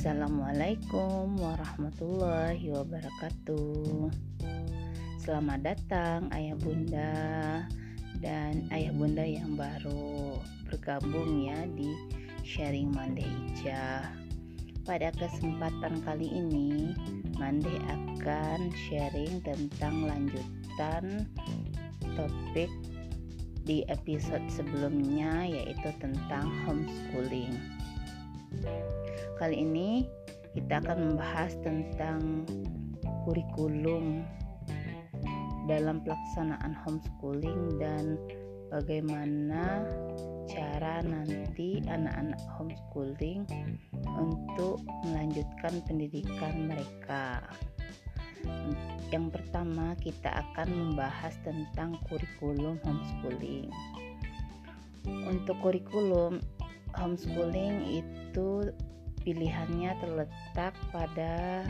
Assalamualaikum warahmatullahi wabarakatuh. Selamat datang ayah bunda dan ayah bunda yang baru bergabung ya di sharing Mande Ija. Pada kesempatan kali ini, Mande akan sharing tentang lanjutan topik di episode sebelumnya yaitu tentang homeschooling. Kali ini kita akan membahas tentang kurikulum dalam pelaksanaan homeschooling dan bagaimana cara nanti anak-anak homeschooling untuk melanjutkan pendidikan mereka. Yang pertama, kita akan membahas tentang kurikulum homeschooling. Untuk kurikulum homeschooling itu pilihannya terletak pada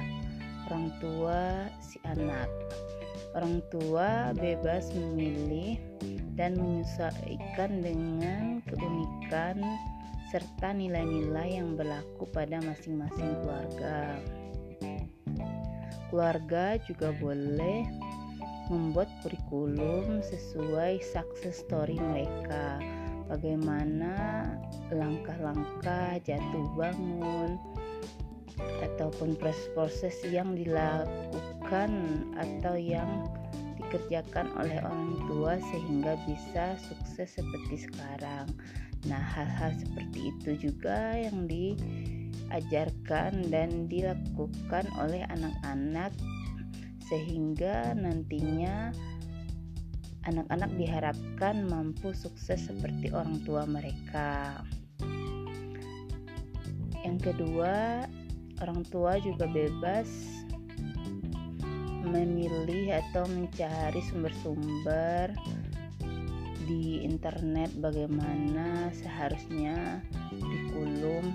orang tua si anak. Orang tua bebas memilih dan menyesuaikan dengan keunikan serta nilai-nilai yang berlaku pada masing-masing keluarga. Keluarga juga boleh membuat kurikulum sesuai success story mereka bagaimana langkah-langkah jatuh bangun ataupun proses-proses yang dilakukan atau yang dikerjakan oleh orang tua sehingga bisa sukses seperti sekarang. Nah, hal-hal seperti itu juga yang diajarkan dan dilakukan oleh anak-anak sehingga nantinya anak-anak diharapkan mampu sukses seperti orang tua mereka. Yang kedua, orang tua juga bebas memilih atau mencari sumber-sumber di internet bagaimana seharusnya kurikulum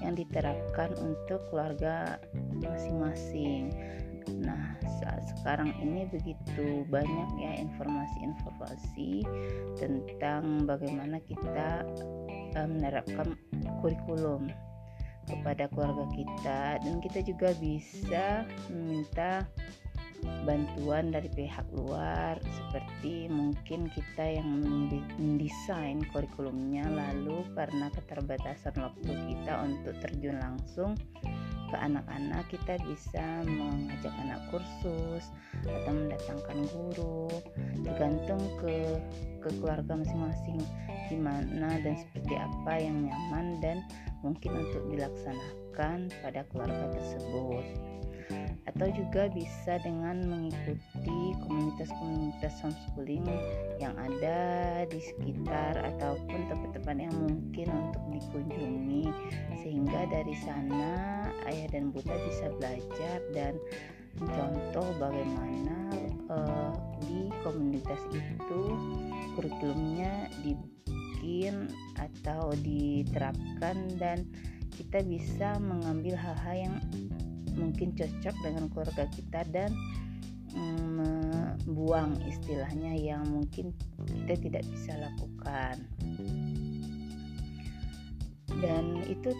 yang diterapkan untuk keluarga masing-masing. Nah, saat sekarang ini begitu banyak ya informasi-informasi tentang bagaimana kita uh, menerapkan kurikulum kepada keluarga kita. Dan kita juga bisa meminta bantuan dari pihak luar seperti mungkin kita yang mendesain kurikulumnya lalu karena keterbatasan waktu kita untuk terjun langsung ke anak-anak kita bisa mengajak anak kursus atau mendatangkan guru. Tergantung ke ke keluarga masing-masing di mana dan seperti apa yang nyaman dan mungkin untuk dilaksanakan pada keluarga tersebut atau juga bisa dengan mengikuti komunitas-komunitas homeschooling yang ada di sekitar ataupun tempat-tempat yang mungkin untuk dikunjungi. Sehingga dari sana ayah dan bunda bisa belajar dan contoh bagaimana uh, di komunitas itu kurikulumnya dibikin atau diterapkan dan kita bisa mengambil hal-hal yang mungkin cocok dengan keluarga kita dan membuang mm, istilahnya yang mungkin kita tidak bisa lakukan. Dan itu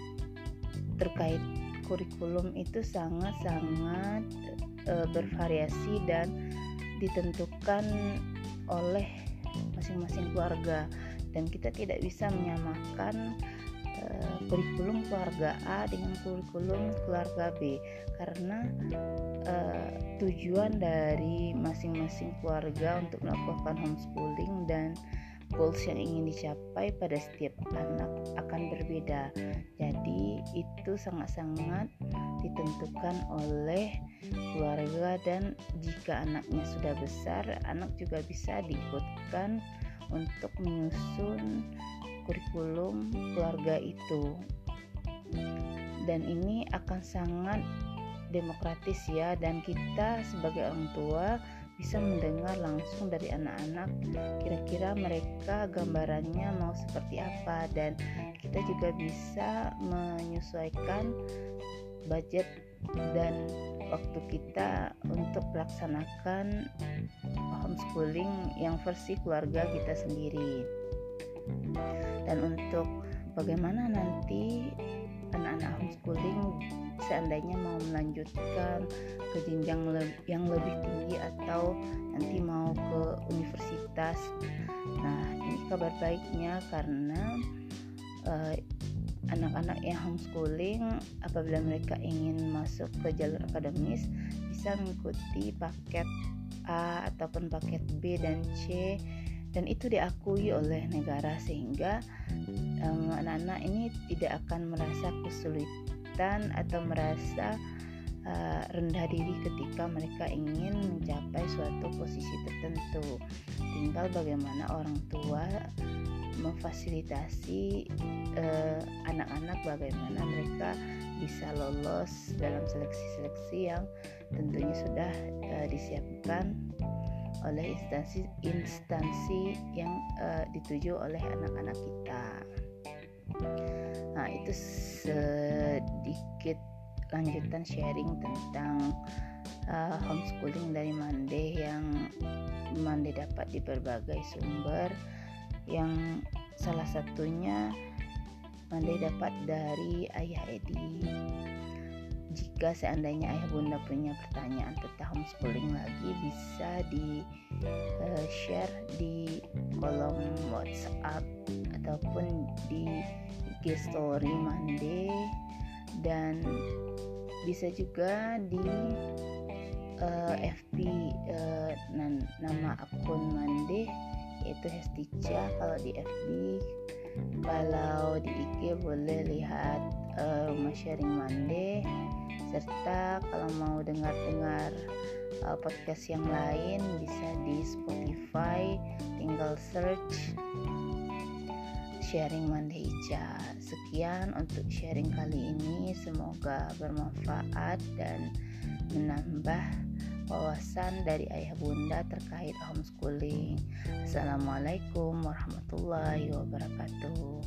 terkait kurikulum itu sangat-sangat e, bervariasi dan ditentukan oleh masing-masing keluarga. Dan kita tidak bisa menyamakan Eh, kurikulum keluarga A dengan kurikulum keluarga B karena uh, tujuan dari masing-masing keluarga untuk melakukan homeschooling dan goals yang ingin dicapai pada setiap anak akan berbeda. Jadi itu sangat-sangat ditentukan oleh keluarga dan jika anaknya sudah besar, anak juga bisa diikutkan untuk menyusun kurikulum keluarga itu. Dan ini akan sangat demokratis ya dan kita sebagai orang tua bisa mendengar langsung dari anak-anak kira-kira mereka gambarannya mau seperti apa. Dan kita juga bisa menyesuaikan budget dan waktu kita untuk melaksanakan homeschooling yang versi keluarga kita sendiri dan untuk bagaimana nanti anak-anak homeschooling seandainya mau melanjutkan ke jenjang yang lebih tinggi atau nanti mau ke universitas. Nah, ini kabar baiknya karena uh, anak-anak yang homeschooling apabila mereka ingin masuk ke jalur akademis bisa mengikuti paket A ataupun paket B dan C dan itu diakui oleh negara sehingga anak-anak um, ini tidak akan merasa kesulitan atau merasa uh, rendah diri ketika mereka ingin mencapai suatu posisi tertentu. Tinggal bagaimana orang tua memfasilitasi eh, anak-anak uh, bagaimana mereka bisa lolos dalam seleksi-seleksi yang tentunya sudah uh, disiapkan oleh instansi-instansi yang uh, dituju oleh anak-anak kita. Nah, itu sedikit lanjutan sharing tentang uh, homeschooling dari Mande yang Mande dapat di berbagai sumber yang salah satunya Mande dapat dari Ayah Edi. Jika seandainya ayah bunda punya pertanyaan tentang homeschooling lagi bisa di uh, share di kolom WhatsApp ataupun di IG story Mande dan bisa juga di uh, eh, FB uh, eh, nama akun Mande yaitu Hestica kalau di FB kalau di IG boleh lihat uh, sharing Mande serta kalau mau dengar-dengar uh, podcast yang lain bisa di Spotify tinggal search sharing Mande Ica sekian untuk sharing kali ini semoga bermanfaat dan menambah wawasan dari ayah bunda terkait homeschooling. Assalamualaikum warahmatullahi wabarakatuh.